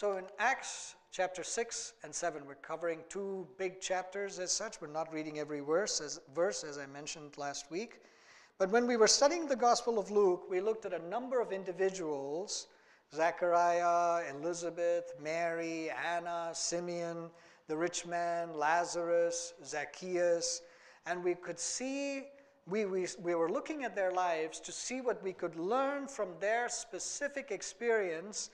So in Acts chapter 6 and 7, we're covering two big chapters as such. We're not reading every verse as, verse, as I mentioned last week. But when we were studying the Gospel of Luke, we looked at a number of individuals Zechariah, Elizabeth, Mary, Anna, Simeon, the rich man, Lazarus, Zacchaeus, and we could see, we, we, we were looking at their lives to see what we could learn from their specific experience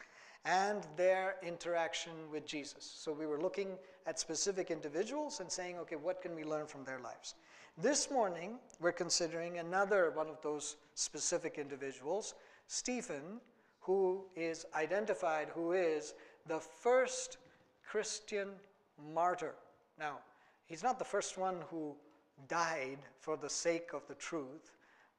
and their interaction with Jesus. So we were looking at specific individuals and saying, okay, what can we learn from their lives? This morning, we're considering another one of those specific individuals, Stephen, who is identified, who is the first Christian martyr. Now, he's not the first one who died for the sake of the truth,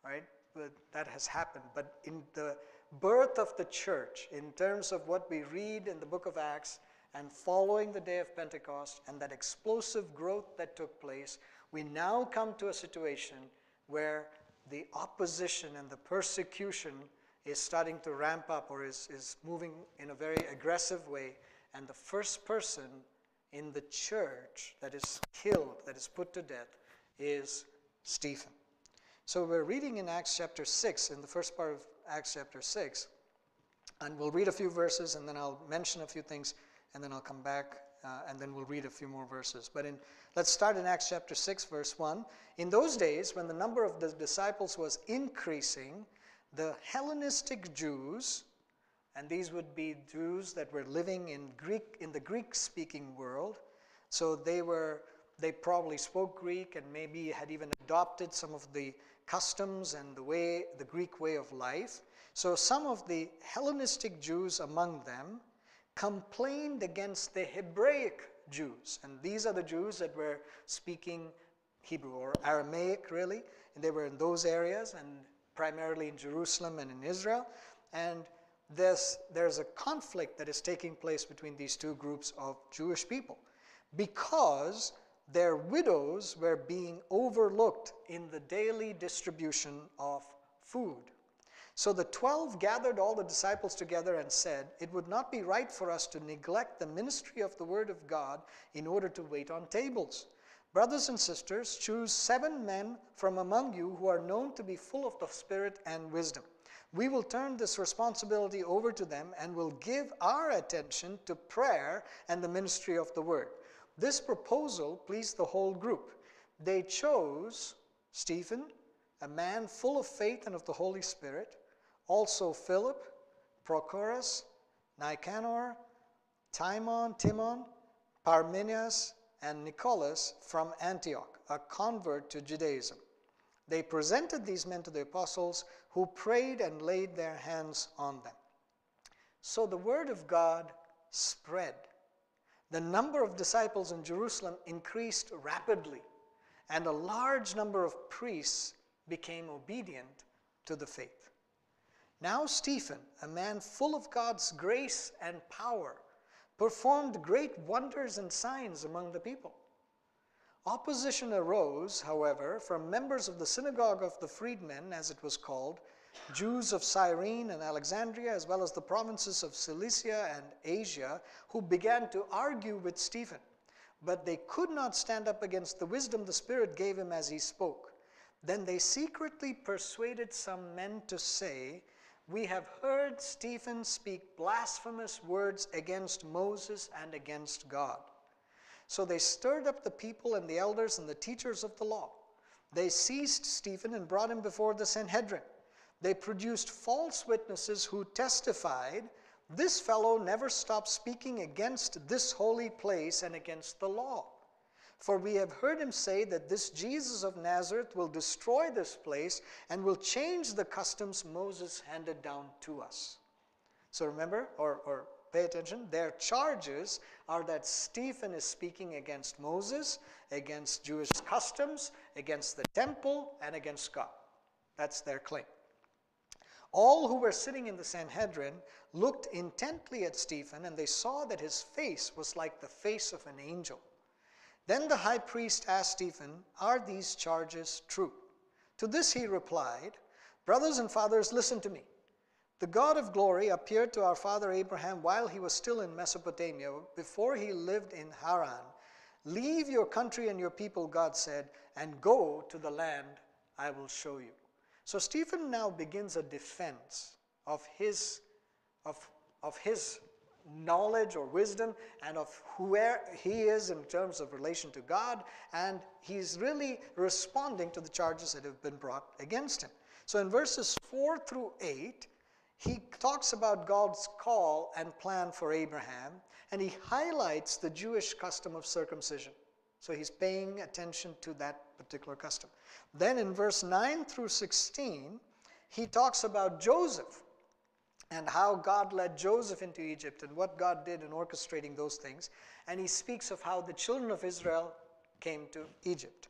right? But that has happened. But in the birth of the church, in terms of what we read in the book of Acts and following the day of Pentecost and that explosive growth that took place, we now come to a situation where the opposition and the persecution is starting to ramp up or is, is moving in a very aggressive way. And the first person in the church that is killed, that is put to death, is Stephen. So we're reading in Acts chapter 6, in the first part of Acts chapter 6, and we'll read a few verses and then I'll mention a few things and then I'll come back uh, and then we'll read a few more verses. But in, let's start in Acts chapter 6, verse 1. In those days, when the number of the disciples was increasing, the Hellenistic Jews, and these would be Jews that were living in Greek in the Greek-speaking world, so they were they probably spoke Greek and maybe had even adopted some of the customs and the way the Greek way of life. So some of the Hellenistic Jews among them complained against the Hebraic Jews, and these are the Jews that were speaking Hebrew or Aramaic, really, and they were in those areas and primarily in Jerusalem and in Israel. And there's, there's a conflict that is taking place between these two groups of Jewish people because their widows were being overlooked in the daily distribution of food. So the twelve gathered all the disciples together and said, It would not be right for us to neglect the ministry of the Word of God in order to wait on tables. Brothers and sisters, choose seven men from among you who are known to be full of the Spirit and wisdom. We will turn this responsibility over to them and will give our attention to prayer and the ministry of the Word. This proposal pleased the whole group. They chose Stephen, a man full of faith and of the Holy Spirit, also Philip, Prochorus, Nicanor, Timon, Timon, Parmenas, and Nicholas from Antioch, a convert to Judaism. They presented these men to the apostles, who prayed and laid their hands on them. So the word of God spread the number of disciples in Jerusalem increased rapidly, and a large number of priests became obedient to the faith. Now, Stephen, a man full of God's grace and power, performed great wonders and signs among the people. Opposition arose, however, from members of the synagogue of the freedmen, as it was called, Jews of Cyrene and Alexandria, as well as the provinces of Cilicia and Asia, who began to argue with Stephen. But they could not stand up against the wisdom the Spirit gave him as he spoke. Then they secretly persuaded some men to say, We have heard Stephen speak blasphemous words against Moses and against God. So they stirred up the people and the elders and the teachers of the law. They seized Stephen and brought him before the Sanhedrin. They produced false witnesses who testified, This fellow never stopped speaking against this holy place and against the law. For we have heard him say that this Jesus of Nazareth will destroy this place and will change the customs Moses handed down to us. So remember, or, or pay attention, their charges are that Stephen is speaking against Moses, against Jewish customs, against the temple, and against God. That's their claim. All who were sitting in the Sanhedrin looked intently at Stephen, and they saw that his face was like the face of an angel. Then the high priest asked Stephen, Are these charges true? To this he replied, Brothers and fathers, listen to me. The God of glory appeared to our father Abraham while he was still in Mesopotamia, before he lived in Haran. Leave your country and your people, God said, and go to the land I will show you. So Stephen now begins a defense of his, of, of his knowledge or wisdom and of where he is in terms of relation to God, and he's really responding to the charges that have been brought against him. So in verses 4 through 8, he talks about God's call and plan for Abraham, and he highlights the Jewish custom of circumcision. So he's paying attention to that particular custom. Then in verse 9 through 16, he talks about Joseph and how God led Joseph into Egypt and what God did in orchestrating those things. And he speaks of how the children of Israel came to Egypt.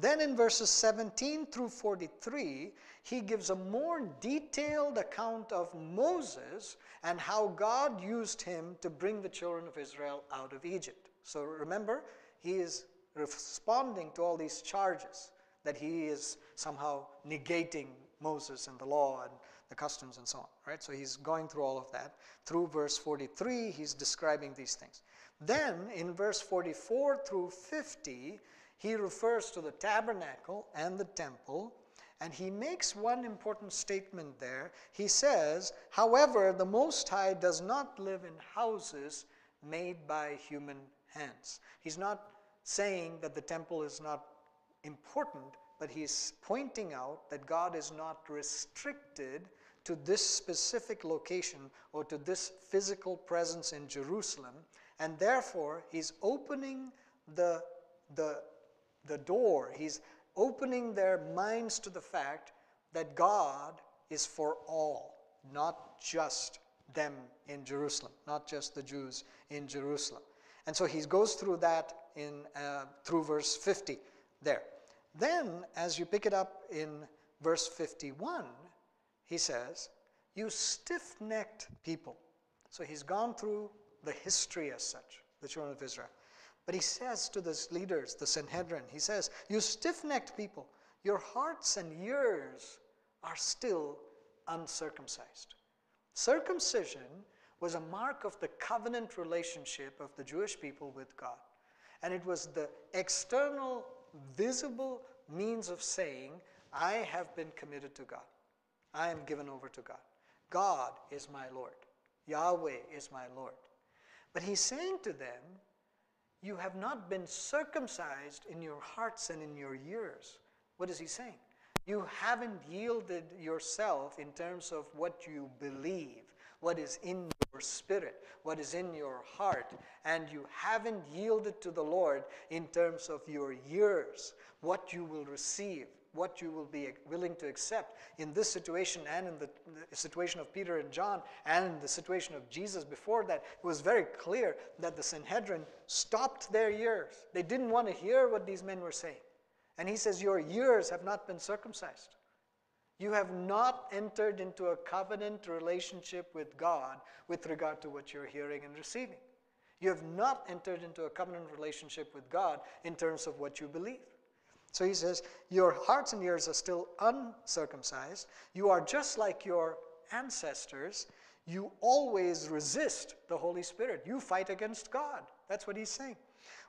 Then in verses 17 through 43, he gives a more detailed account of Moses and how God used him to bring the children of Israel out of Egypt. So remember, he is responding to all these charges that he is somehow negating Moses and the law and the customs and so on, right? So he's going through all of that. Through verse 43, he's describing these things. Then in verse 44 through 50, he refers to the tabernacle and the temple, and he makes one important statement there. He says, However, the Most High does not live in houses made by human hands. He's not saying that the temple is not important, but he's pointing out that God is not restricted to this specific location or to this physical presence in Jerusalem, and therefore he's opening the, the, the door, he's opening their minds to the fact that God is for all, not just them in Jerusalem, not just the Jews in Jerusalem. And so he goes through that in uh, through verse 50 there. Then, as you pick it up in verse 51, he says, You stiff necked people. So he's gone through the history as such, the children of Israel. But he says to the leaders, the Sanhedrin, he says, You stiff necked people, your hearts and ears are still uncircumcised. Circumcision was a mark of the covenant relationship of the Jewish people with God. And it was the external, visible means of saying, I have been committed to God. I am given over to God. God is my Lord. Yahweh is my Lord. But he's saying to them, You have not been circumcised in your hearts and in your ears. What is he saying? You haven't yielded yourself in terms of what you believe, what is in your spirit, what is in your heart, and you haven't yielded to the Lord in terms of your years, what you will receive, what you will be willing to accept in this situation and in the, situation of Peter and John and in the situation of Jesus before that, it was very clear that the Sanhedrin stopped their ears. They didn't want to hear what these men were saying. And he says, Your ears have not been circumcised. You have not entered into a covenant relationship with God with regard to what you're hearing and receiving. You have not entered into a covenant relationship with God in terms of what you believe. So he says, Your hearts and ears are still uncircumcised. You are just like your ancestors. You always resist the Holy Spirit. You fight against God. That's what he's saying.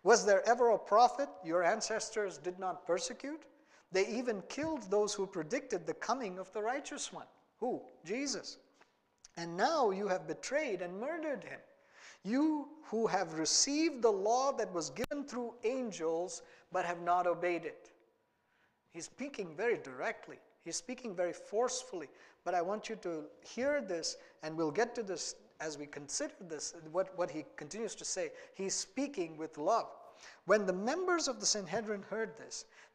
Was there ever a prophet your ancestors did not persecute? They even killed those who predicted the coming of the righteous one. Who? Jesus. And now you have betrayed and murdered him. You who have received the law that was given through angels but have not obeyed it. He's speaking very directly, he's speaking very forcefully. But I want you to hear this, and we'll get to this as we consider this, what, what he continues to say. He's speaking with love. When the members of the Sanhedrin heard this,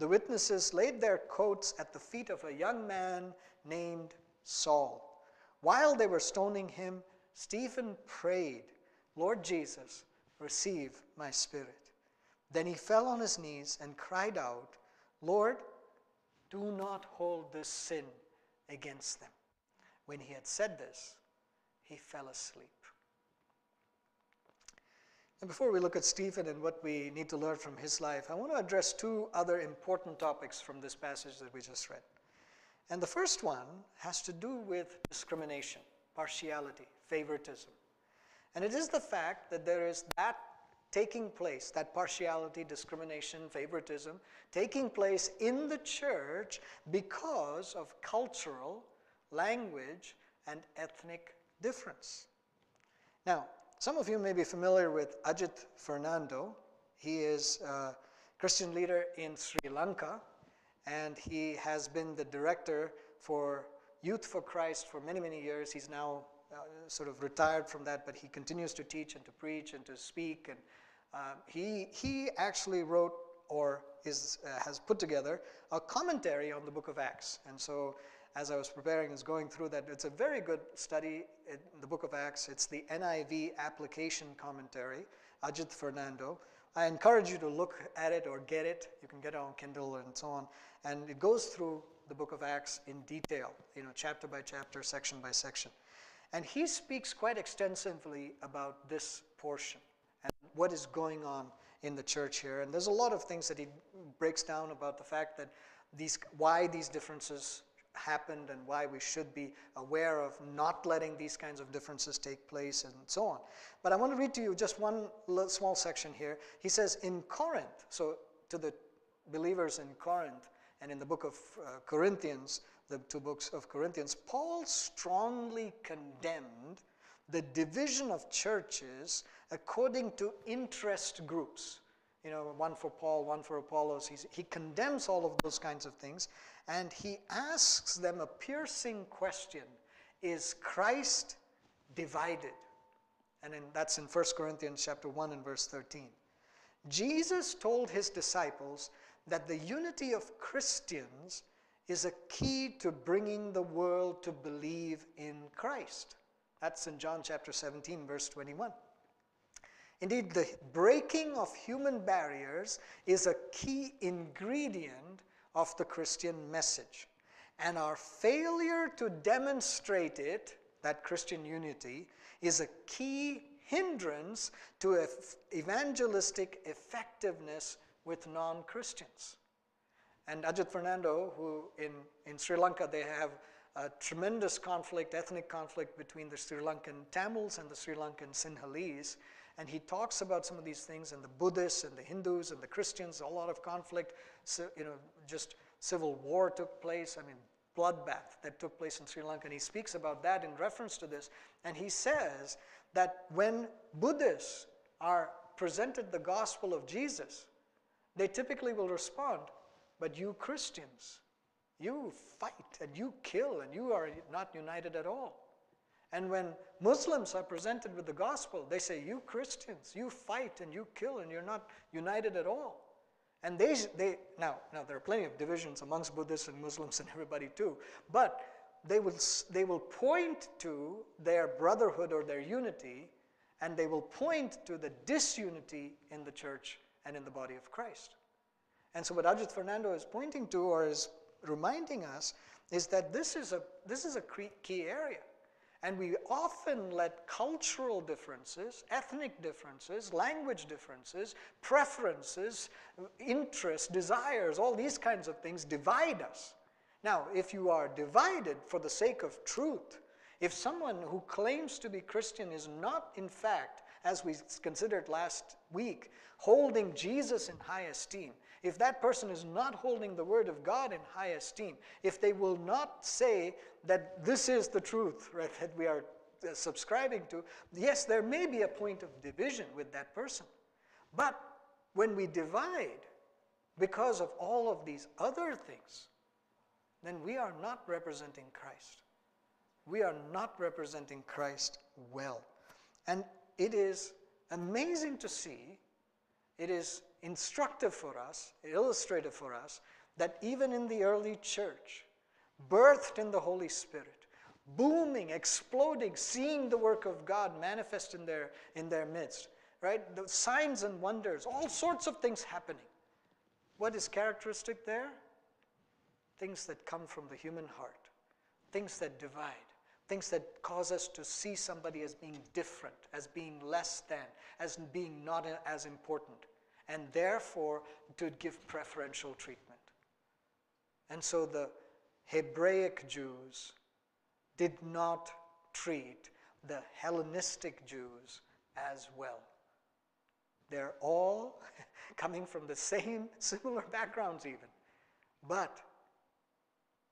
the witnesses laid their coats at the feet of a young man named Saul. While they were stoning him, Stephen prayed, Lord Jesus, receive my spirit. Then he fell on his knees and cried out, Lord, do not hold this sin against them. When he had said this, he fell asleep. And before we look at Stephen and what we need to learn from his life, I want to address two other important topics from this passage that we just read. And the first one has to do with discrimination, partiality, favoritism. And it is the fact that there is that taking place, that partiality, discrimination, favoritism, taking place in the church because of cultural, language, and ethnic difference. Now, some of you may be familiar with Ajit Fernando. He is a Christian leader in Sri Lanka, and he has been the director for Youth for Christ for many, many years. He's now uh, sort of retired from that, but he continues to teach and to preach and to speak. And uh, he, he actually wrote or is, uh, has put together a commentary on the book of Acts. And so as I was preparing, is going through that. It's a very good study in the book of Acts. It's the NIV application commentary, Ajit Fernando. I encourage you to look at it or get it. You can get it on Kindle and so on. And it goes through the book of Acts in detail, you know, chapter by chapter, section by section. And he speaks quite extensively about this portion and what is going on in the church here. And there's a lot of things that he breaks down about the fact that these, why these differences happened and why we should be aware of not letting these kinds of differences take place and so on. But I want to read to you just one small section here. He says, In Corinth, so to the believers in Corinth and in the book of uh, Corinthians, the two books of Corinthians, Paul strongly condemned the division of churches according to interest groups. You know, one for Paul, one for Apollos. He's, he condemns all of those kinds of things and he asks them a piercing question Is Christ divided? And in, that's in 1 Corinthians chapter 1 and verse 13. Jesus told his disciples that the unity of Christians is a key to bringing the world to believe in Christ. That's in John chapter 17, verse 21. Indeed, the breaking of human barriers is a key ingredient of the Christian message. And our failure to demonstrate it, that Christian unity, is a key hindrance to evangelistic effectiveness with non Christians. And Ajit Fernando, who in, in Sri Lanka, they have a tremendous conflict, ethnic conflict between the Sri Lankan Tamils and the Sri Lankan Sinhalese. And he talks about some of these things, and the Buddhists and the Hindus and the Christians, a lot of conflict, so, you know, just civil war took place. I mean, bloodbath that took place in Sri Lanka. And he speaks about that in reference to this. And he says that when Buddhists are presented the gospel of Jesus, they typically will respond, but you Christians, you fight and you kill and you are not united at all. And when Muslims are presented with the gospel, they say, You Christians, you fight and you kill and you're not united at all. And they, they now, now there are plenty of divisions amongst Buddhists and Muslims and everybody too, but they will, they will point to their brotherhood or their unity, and they will point to the disunity in the church and in the body of Christ. And so, what Ajit Fernando is pointing to or is reminding us is that this is a, this is a key area. And we often let cultural differences, ethnic differences, language differences, preferences, interests, desires, all these kinds of things divide us. Now, if you are divided for the sake of truth, if someone who claims to be Christian is not, in fact, as we considered last week, holding Jesus in high esteem, if that person is not holding the Word of God in high esteem, if they will not say that this is the truth right, that we are uh, subscribing to, yes, there may be a point of division with that person. But when we divide because of all of these other things, then we are not representing Christ. We are not representing Christ well. And it is amazing to see, it is instructive for us, illustrative for us, that even in the early church, birthed in the Holy Spirit, booming, exploding, seeing the work of God manifest in their, in their midst, right? The signs and wonders, all sorts of things happening. What is characteristic there? Things that come from the human heart, things that divide, things that cause us to see somebody as being different, as being less than, as being not as important, and therefore to give preferential treatment. And so the Hebraic Jews did not treat the Hellenistic Jews as well. They're all coming from the same, similar backgrounds, even. But,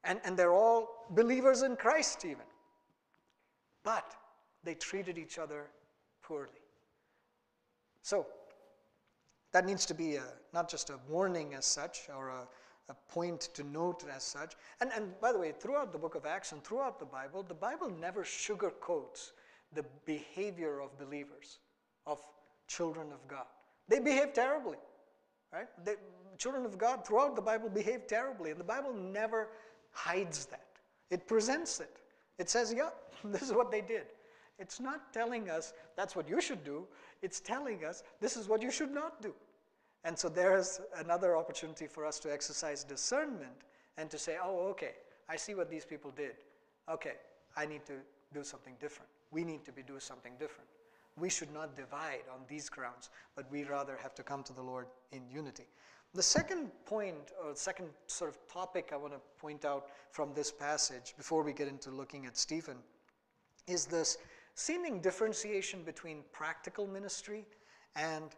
and, and they're all believers in Christ, even. But they treated each other poorly. So, that needs to be a, not just a warning as such or a, a point to note as such. And, and by the way, throughout the book of Acts and throughout the Bible, the Bible never sugarcoats the behavior of believers, of children of God. They behave terribly, right? The children of God throughout the Bible behave terribly, and the Bible never hides that. It presents it. It says, yeah, this is what they did. It's not telling us that's what you should do. It's telling us this is what you should not do. And so there's another opportunity for us to exercise discernment and to say, oh, okay, I see what these people did. Okay, I need to do something different. We need to be doing something different. We should not divide on these grounds, but we rather have to come to the Lord in unity. The second point, or second sort of topic I want to point out from this passage before we get into looking at Stephen is this seeming differentiation between practical ministry and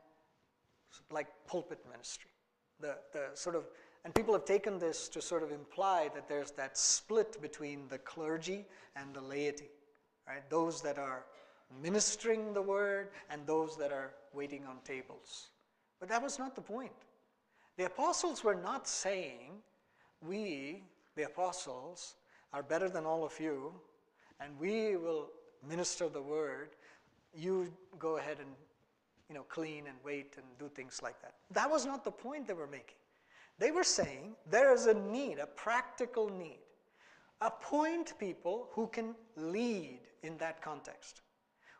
like pulpit ministry. The, the sort of, and people have taken this to sort of imply that there's that split between the clergy and the laity, right? Those that are ministering the word and those that are waiting on tables. But that was not the point. The apostles were not saying, we, the apostles, are better than all of you, and we will minister the word. You go ahead and you know, clean and wait and do things like that. That was not the point they were making. They were saying there is a need, a practical need. Appoint people who can lead in that context,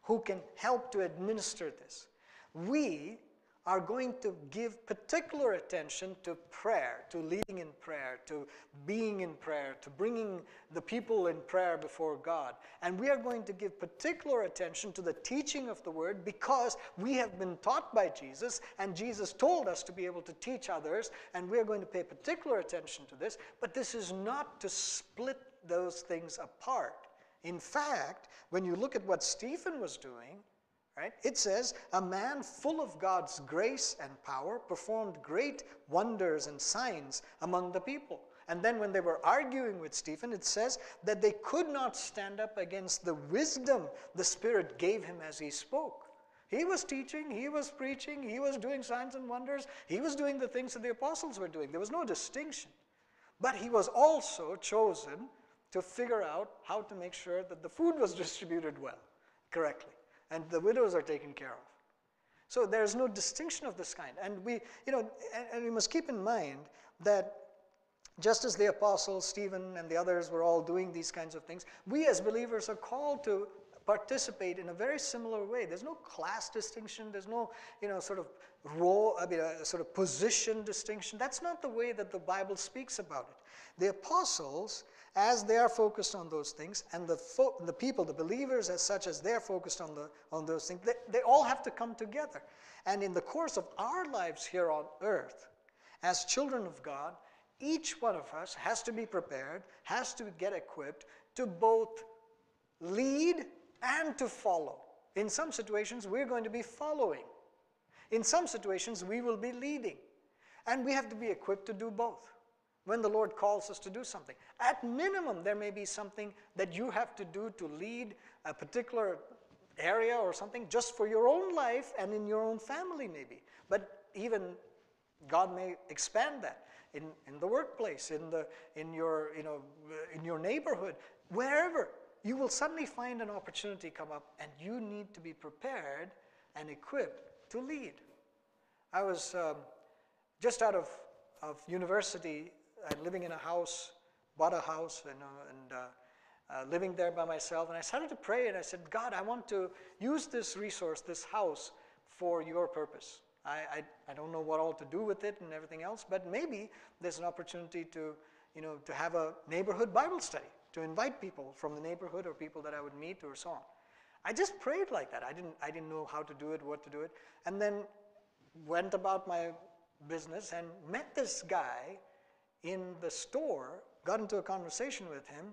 who can help to administer this. We are going to give particular attention to prayer, to leading in prayer, to being in prayer, to bringing the people in prayer before God. And we are going to give particular attention to the teaching of the word because we have been taught by Jesus and Jesus told us to be able to teach others and we are going to pay particular attention to this. But this is not to split those things apart. In fact, when you look at what Stephen was doing, Right? It says, a man full of God's grace and power performed great wonders and signs among the people. And then when they were arguing with Stephen, it says that they could not stand up against the wisdom the Spirit gave him as he spoke. He was teaching, he was preaching, he was doing signs and wonders, he was doing the things that the apostles were doing. There was no distinction. But he was also chosen to figure out how to make sure that the food was distributed well, correctly and the widows are taken care of. So there's no distinction of this kind. And we, you know, and, and we must keep in mind that just as the apostles, Stephen and the others were all doing these kinds of things, we as believers are called to participate in a very similar way. There's no class distinction. There's no, you know, sort of role, I mean, a sort of position distinction. That's not the way that the Bible speaks about it. The apostles as they are focused on those things, and the, the people, the believers as such, as they're focused on, the, on those things, they, they all have to come together. And in the course of our lives here on earth, as children of God, each one of us has to be prepared, has to get equipped to both lead and to follow. In some situations, we're going to be following. In some situations, we will be leading. And we have to be equipped to do both when the Lord calls us to do something. At minimum, there may be something that you have to do to lead a particular area or something just for your own life and in your own family, maybe. But even God may expand that in, in the workplace, in, the, in, your, you know, in your neighborhood, wherever. You will suddenly find an opportunity come up, and you need to be prepared and equipped to lead. I was um, just out of, of university and living in a house, bought a house, and, uh, and uh, uh, living there by myself. And I started to pray and I said, God, I want to use this resource, this house, for your purpose. I, I, I don't know what all to do with it and everything else, but maybe there's an opportunity to, you know, to have a neighborhood Bible study, to invite people from the neighborhood or people that I would meet or so on. I just prayed like that. I didn't, I didn't know how to do it, what to do it. And then went about my business and met this guy in the store, got into a conversation with him,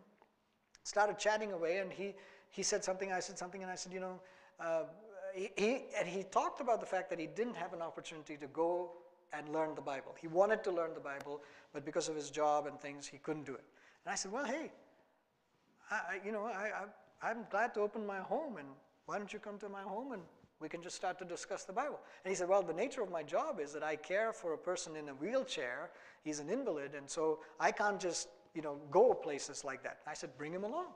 started chatting away, and he, he said something, I said something, and I said, you know, uh, he, he, and he talked about the fact that he didn't have an opportunity to go and learn the Bible. He wanted to learn the Bible, but because of his job and things, he couldn't do it. And I said, well, hey, I, you know, I, I, I'm glad to open my home, and why don't you come to my home and we can just start to discuss the Bible. And he said, Well, the nature of my job is that I care for a person in a wheelchair. He's an invalid, and so I can't just, you know, go places like that. I said, Bring him along.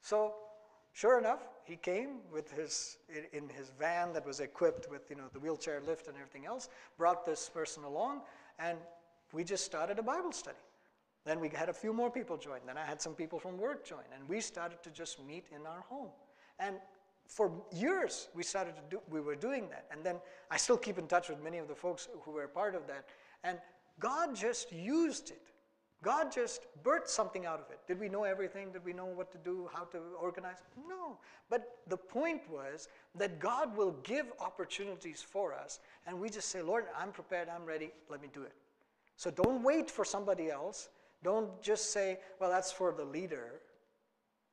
So, sure enough, he came with his in his van that was equipped with, you know, the wheelchair lift and everything else, brought this person along, and we just started a Bible study. Then we had a few more people join. Then I had some people from work join, and we started to just meet in our home. And for years we started to do we were doing that. And then i still keep in touch with many of the folks who were part of that. And god just used it. God just birthed something out of it. Did we know everything? Did we know what to do how to organize? No. But the point was that god will give opportunities for us. And we just say lord i'm prepared. I'm ready. Let me do it. So don't wait for somebody else. Don't just say well that's for the leader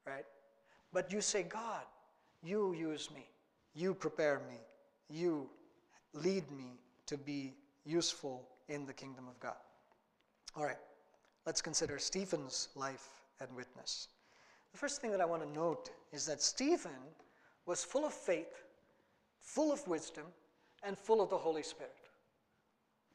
right? But you say god you use me. You prepare me. You lead me to be useful in the kingdom of God. All right, let's consider Stephen's life and witness. The first thing that I want to note is that Stephen was full of faith, full of wisdom, and full of the Holy Spirit.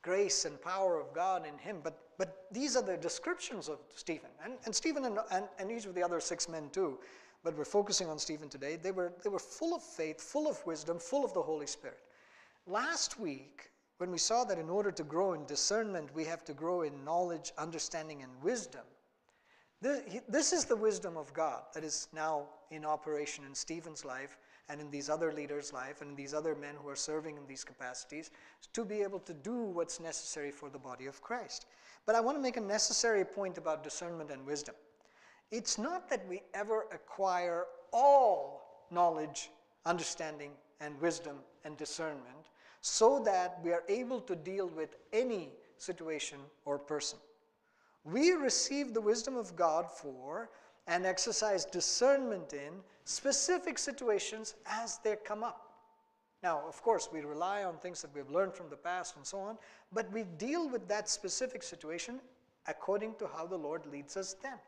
Grace and power of God in him. But, but these are the descriptions of Stephen, and, and Stephen and, and, and each of the other six men too but we're focusing on Stephen today. They were, they were full of faith, full of wisdom, full of the Holy Spirit. Last week, when we saw that in order to grow in discernment, we have to grow in knowledge, understanding, and wisdom, this, this is the wisdom of God that is now in operation in Stephen's life and in these other leaders' life and in these other men who are serving in these capacities to be able to do what's necessary for the body of Christ. But I want to make a necessary point about discernment and wisdom. It's not that we ever acquire all knowledge, understanding, and wisdom and discernment so that we are able to deal with any situation or person. We receive the wisdom of God for and exercise discernment in specific situations as they come up. Now, of course, we rely on things that we've learned from the past and so on, but we deal with that specific situation according to how the Lord leads us then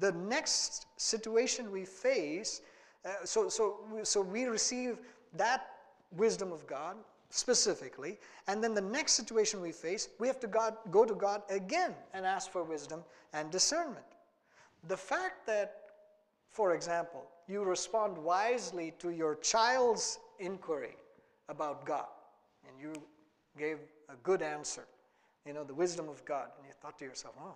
the next situation we face, uh, so, so, so we receive that wisdom of God specifically, and then the next situation we face, we have to God, go to God again and ask for wisdom and discernment. The fact that, for example, you respond wisely to your child's inquiry about God, and you gave a good answer, you know, the wisdom of God, and you thought to yourself, oh,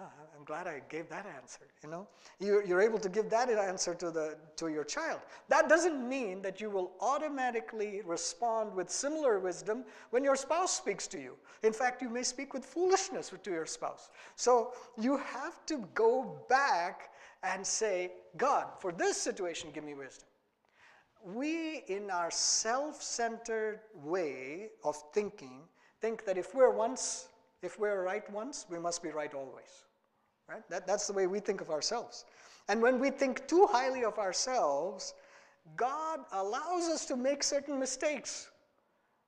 Ah, I'm glad I gave that answer. You know, you're, you're able to give that answer to the to your child. That doesn't mean that you will automatically respond with similar wisdom when your spouse speaks to you. In fact, you may speak with foolishness to your spouse. So you have to go back and say, God, for this situation, give me wisdom. We, in our self-centered way of thinking, think that if we're once if we're right once, we must be right always. Right? That, that's the way we think of ourselves. And when we think too highly of ourselves, God allows us to make certain mistakes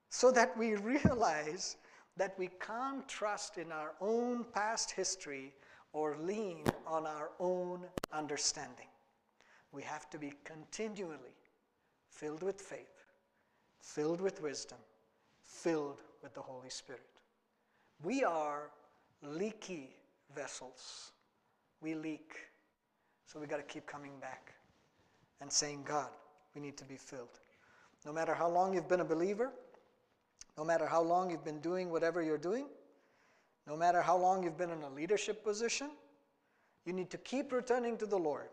so that we realize that we can't trust in our own past history or lean on our own understanding. We have to be continually filled with faith, filled with wisdom, filled with the Holy Spirit. We are leaky vessels. We leak. So we got to keep coming back and saying, God, we need to be filled. No matter how long you've been a believer, no matter how long you've been doing whatever you're doing, no matter how long you've been in a leadership position, you need to keep returning to the Lord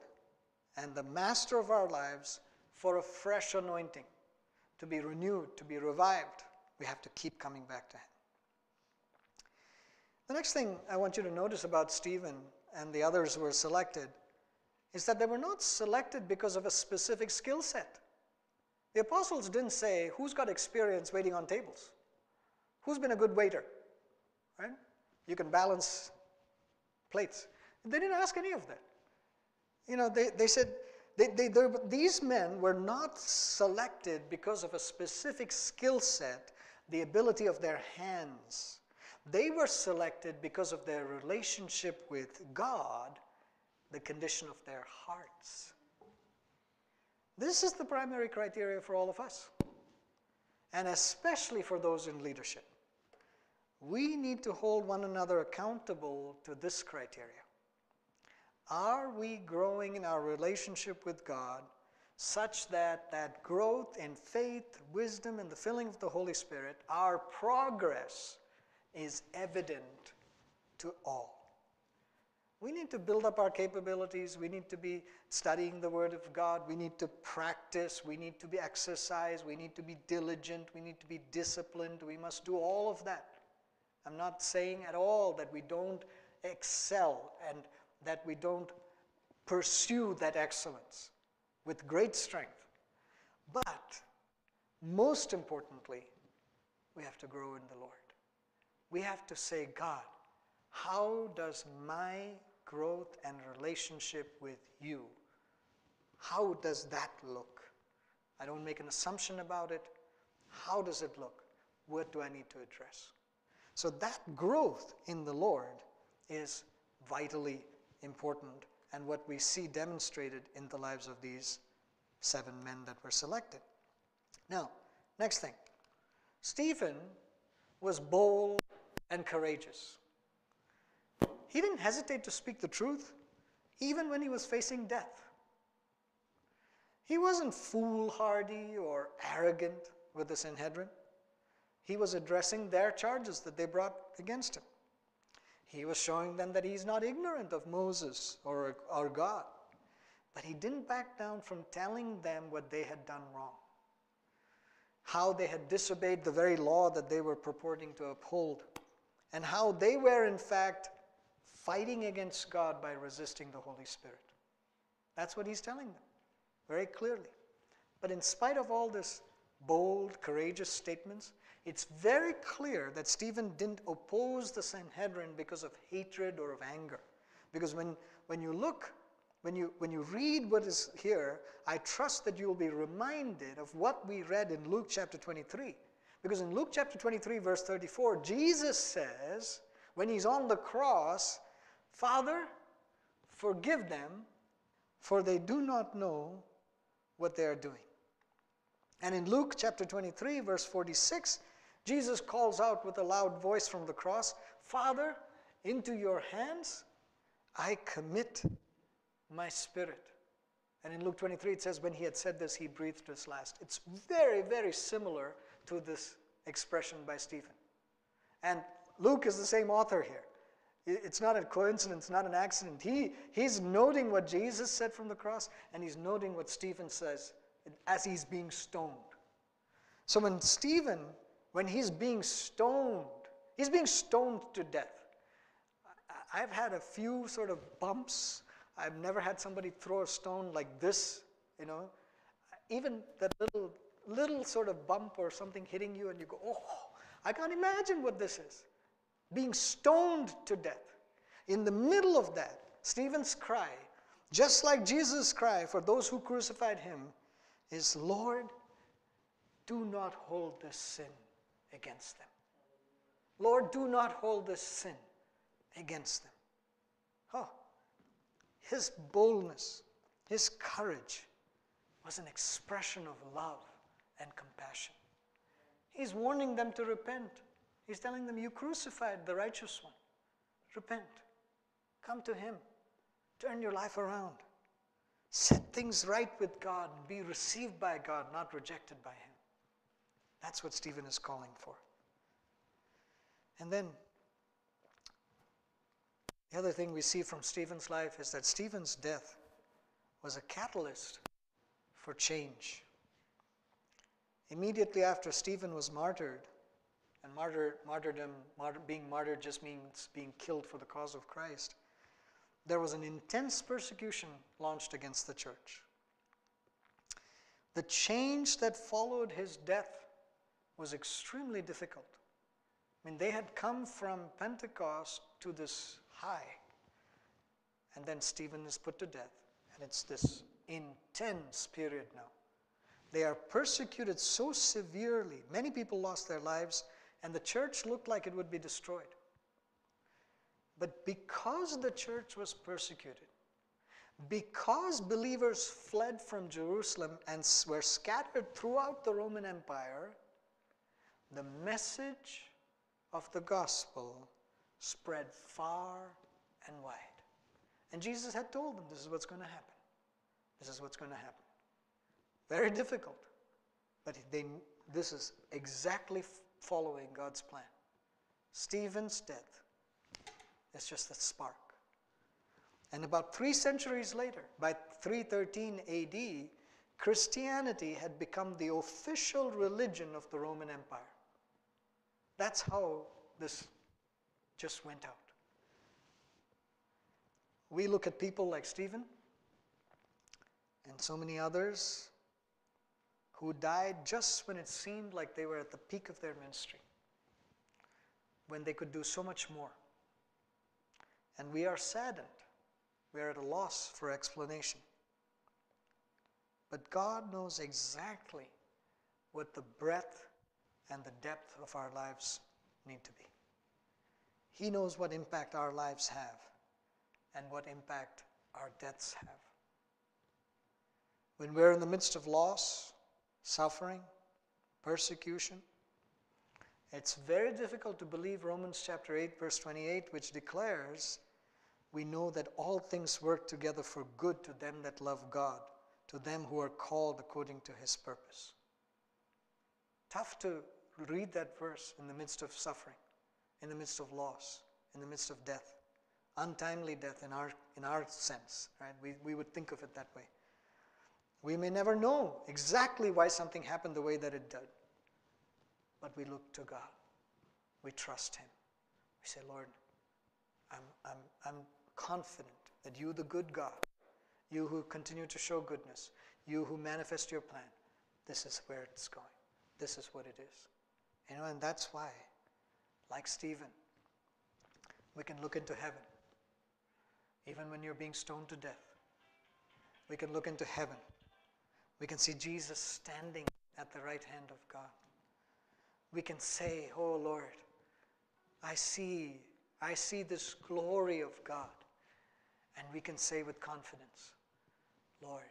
and the master of our lives for a fresh anointing, to be renewed, to be revived. We have to keep coming back to him. The next thing I want you to notice about Stephen and the others who were selected is that they were not selected because of a specific skill set. The apostles didn't say, Who's got experience waiting on tables? Who's been a good waiter? Right? You can balance plates. They didn't ask any of that. You know, they, they said, they, they, these men were not selected because of a specific skill set, the ability of their hands. They were selected because of their relationship with God, the condition of their hearts. This is the primary criteria for all of us, and especially for those in leadership. We need to hold one another accountable to this criteria. Are we growing in our relationship with God such that that growth in faith, wisdom, and the filling of the Holy Spirit, our progress is evident to all? We need to build up our capabilities. We need to be studying the Word of God. We need to practice. We need to be exercised. We need to be diligent. We need to be disciplined. We must do all of that. I'm not saying at all that we don't excel and that we don't pursue that excellence with great strength. But most importantly, we have to grow in the Lord. We have to say, God, how does my growth and relationship with you, how does that look? I don't make an assumption about it. How does it look? What do I need to address? So that growth in the Lord is vitally important and what we see demonstrated in the lives of these seven men that were selected. Now, next thing Stephen was bold and courageous. He didn't hesitate to speak the truth, even when he was facing death. He wasn't foolhardy or arrogant with the Sanhedrin. He was addressing their charges that they brought against him. He was showing them that he's not ignorant of Moses or, or God. But he didn't back down from telling them what they had done wrong, how they had disobeyed the very law that they were purporting to uphold, and how they were, in fact, fighting against God by resisting the Holy Spirit. That's what he's telling them very clearly. But in spite of all this bold, courageous statements, it's very clear that Stephen didn't oppose the Sanhedrin because of hatred or of anger. Because when, when you look, when you, when you read what is here, I trust that you will be reminded of what we read in Luke chapter 23. Because in Luke chapter 23, verse 34, Jesus says, when he's on the cross, Father, forgive them, for they do not know what they are doing. And in Luke chapter 23, verse 46, Jesus calls out with a loud voice from the cross Father, into your hands I commit my spirit. And in Luke 23, it says, when he had said this, he breathed his last. It's very, very similar to this expression by Stephen. And Luke is the same author here. It's not a coincidence, not an accident. He, he's noting what Jesus said from the cross, and he's noting what Stephen says as he's being stoned. So when Stephen, when he's being stoned, he's being stoned to death. I've had a few sort of bumps. I've never had somebody throw a stone like this, you know. Even that little, little sort of bump or something hitting you, and you go, oh, I can't imagine what this is being stoned to death. In the middle of that, Stephen's cry, just like Jesus' cry for those who crucified him, is Lord, do not hold this sin against them. Lord, do not hold this sin against them. Oh, his boldness, his courage was an expression of love and compassion. He's warning them to repent. He's telling them, You crucified the righteous one. Repent. Come to Him. Turn your life around. Set things right with God and be received by God, not rejected by Him. That's what Stephen is calling for. And then, the other thing we see from Stephen's life is that Stephen's death was a catalyst for change. Immediately after Stephen was martyred, and martyr, martyrdom, martyr, being martyred just means being killed for the cause of Christ, there was an intense persecution launched against the church. The change that followed his death was extremely difficult. I mean, they had come from Pentecost to this high, and then Stephen is put to death, and it's this intense period now. They are persecuted so severely. Many people lost their lives, and the church looked like it would be destroyed. But because the church was persecuted, because believers fled from Jerusalem and were scattered throughout the Roman Empire, the message of the gospel spread far and wide. And Jesus had told them this is what's going to happen. This is what's going to happen. Very difficult, but they, this is exactly following God's plan. Stephen's death is just a spark. And about three centuries later, by 313 AD, Christianity had become the official religion of the Roman Empire. That's how this just went out. We look at people like Stephen and so many others who died just when it seemed like they were at the peak of their ministry, when they could do so much more. And we are saddened. We are at a loss for explanation. But God knows exactly what the breadth and the depth of our lives need to be. He knows what impact our lives have and what impact our deaths have. When we're in the midst of loss, suffering, persecution, it's very difficult to believe Romans chapter 8, verse 28, which declares, We know that all things work together for good to them that love God, to them who are called according to his purpose. Tough to read that verse in the midst of suffering, in the midst of loss, in the midst of death, untimely death in our, in our sense, right? We, we would think of it that way. We may never know exactly why something happened the way that it did, but we look to God. We trust Him. We say, Lord, I'm, I'm, I'm confident that you, the good God, you who continue to show goodness, you who manifest your plan, this is where it's going. This is what it is. You know, and that's why, like Stephen, we can look into heaven. Even when you're being stoned to death, we can look into heaven. We can see Jesus standing at the right hand of God. We can say, Oh Lord, I see, I see this glory of God. And we can say with confidence, Lord,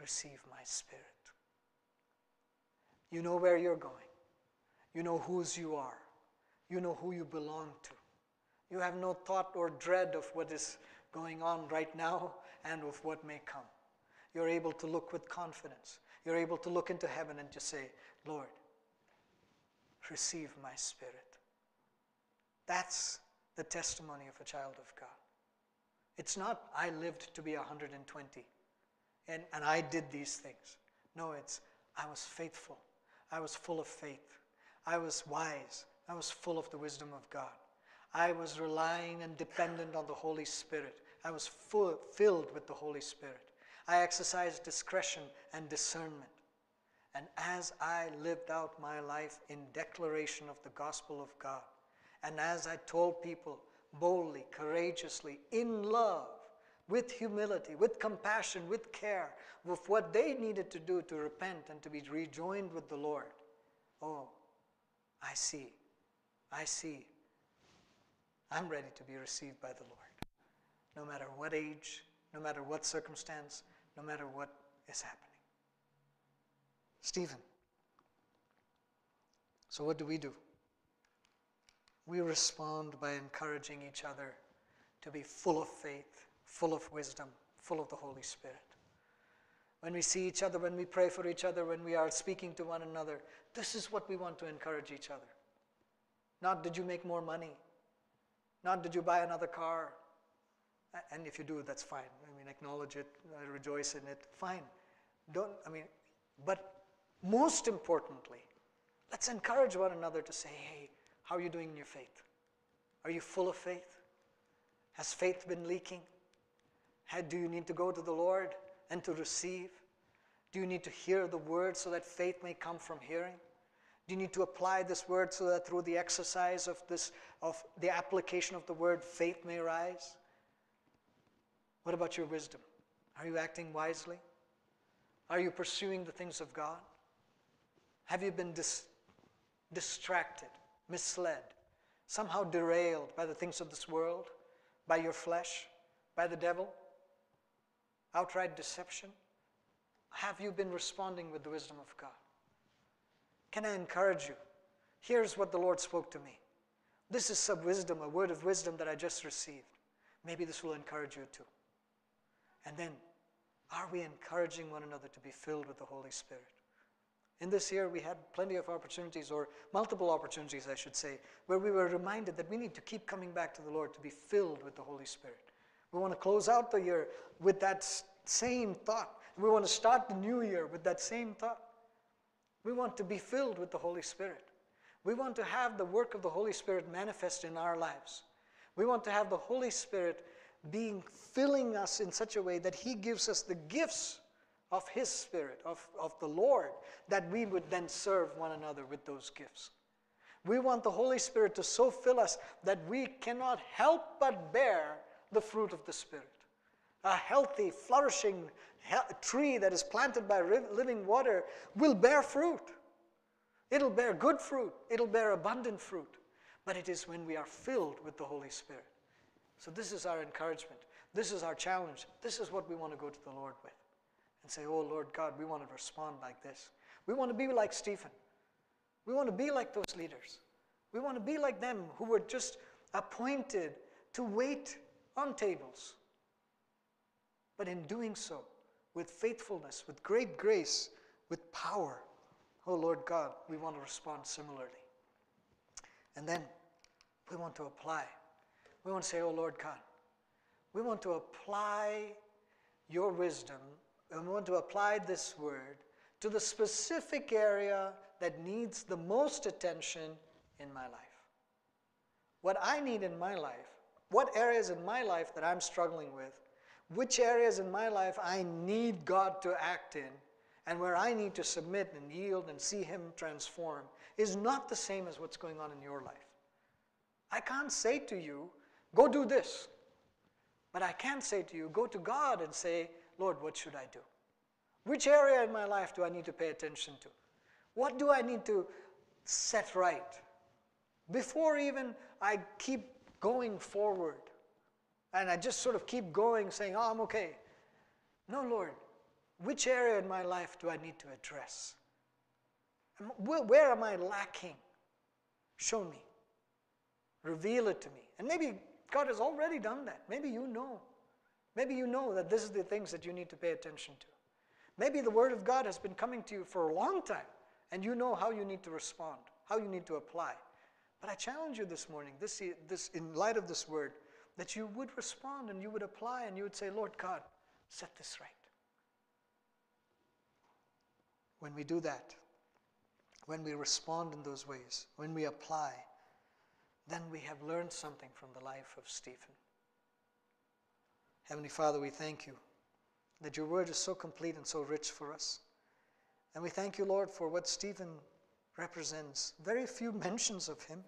receive my spirit. You know where you're going. You know whose you are. You know who you belong to. You have no thought or dread of what is going on right now and of what may come. You're able to look with confidence. You're able to look into heaven and just say, Lord, receive my spirit. That's the testimony of a child of God. It's not, I lived to be 120 and, and I did these things. No, it's, I was faithful I was full of faith. I was wise. I was full of the wisdom of God. I was relying and dependent on the Holy Spirit. I was full, filled with the Holy Spirit. I exercised discretion and discernment. And as I lived out my life in declaration of the gospel of God, and as I told people boldly, courageously, in love, with humility, with compassion, with care, with what they needed to do to repent and to be rejoined with the Lord. Oh, I see. I see. I'm ready to be received by the Lord. No matter what age, no matter what circumstance, no matter what is happening. Stephen. So, what do we do? We respond by encouraging each other to be full of faith full of wisdom, full of the Holy Spirit. When we see each other, when we pray for each other, when we are speaking to one another, this is what we want to encourage each other. Not did you make more money, not did you buy another car, And if you do, that's fine. I mean, acknowledge it, uh, rejoice in it, fine. Don't, I mean, but most importantly, let's encourage one another to say, hey, how are you doing in your faith? Are you full of faith? Has faith been leaking? How, do you need to go to the Lord and to receive? Do you need to hear the word so that faith may come from hearing? Do you need to apply this word so that through the exercise of this of the application of the word faith may rise? What about your wisdom? Are you acting wisely? Are you pursuing the things of God? Have you been dis- distracted, misled, somehow derailed by the things of this world, by your flesh, by the devil? Outright deception? Have you been responding with the wisdom of God? Can I encourage you? Here's what the Lord spoke to me. This is some wisdom, a word of wisdom that I just received. Maybe this will encourage you too. And then, are we encouraging one another to be filled with the Holy Spirit? In this year, we had plenty of opportunities, or multiple opportunities, I should say, where we were reminded that we need to keep coming back to the Lord to be filled with the Holy Spirit. We want to close out the year with that same thought. We want to start the new year with that same thought. We want to be filled with the Holy Spirit. We want to have the work of the Holy Spirit manifest in our lives. We want to have the Holy Spirit being filling us in such a way that He gives us the gifts of His Spirit, of, of the Lord, that we would then serve one another with those gifts. We want the Holy Spirit to so fill us that we cannot help but bear the fruit of the Spirit. A healthy, flourishing he- tree that is planted by living water will bear fruit. It'll bear good fruit, it'll bear abundant fruit. But it is when we are filled with the Holy Spirit. So, this is our encouragement. This is our challenge. This is what we want to go to the Lord with and say, Oh Lord God, we want to respond like this. We want to be like Stephen. We want to be like those leaders. We want to be like them who were just appointed to wait on tables. But in doing so, with faithfulness, with great grace, with power, oh Lord God, we want to respond similarly. And then we want to apply. We want to say, oh Lord God, we want to apply your wisdom and we want to apply this word to the specific area that needs the most attention in my life. What I need in my life, what areas in my life that I'm struggling with, which areas in my life I need God to act in, and where I need to submit and yield and see Him transform, is not the same as what's going on in your life. I can't say to you, go do this. But I can't say to you, go to God and say, Lord, what should I do? Which area in my life do I need to pay attention to? What do I need to set right? Before even I keep going forward and I just sort of keep going saying, oh, I'm okay. No, Lord, which area in my life do I need to address? Where, where am I lacking? Show me. Reveal it to me. And maybe God has already done that. Maybe you know. Maybe you know that this is the things that you need to pay attention to. Maybe the Word of God has been coming to you for a long time, and you know how you need to respond, how you need to apply. But I challenge you this morning, this, this, in light of this Word, that you would respond and you would apply and you would say, Lord God, set this right. When we do that, when we respond in those ways, when we apply, then we have learned something from the life of Stephen. Heavenly Father, we thank you that your word is so complete and so rich for us. And we thank you, Lord, for what Stephen represents. Very few mentions of him,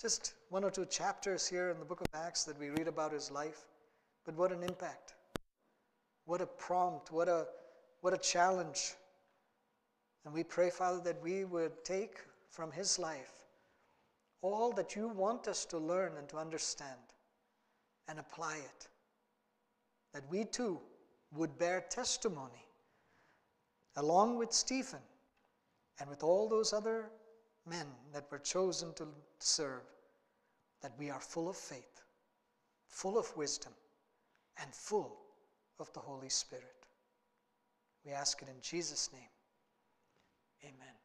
just one or two chapters here in the book of Acts that we read about his life. But what an impact! What a prompt, what a, what a challenge. And we pray, Father, that we would take from his life all that you want us to learn and to understand and apply it. That we too would bear testimony along with Stephen and with all those other men that were chosen to serve, that we are full of faith, full of wisdom, and full of the Holy Spirit. We ask it in Jesus' name. Amen.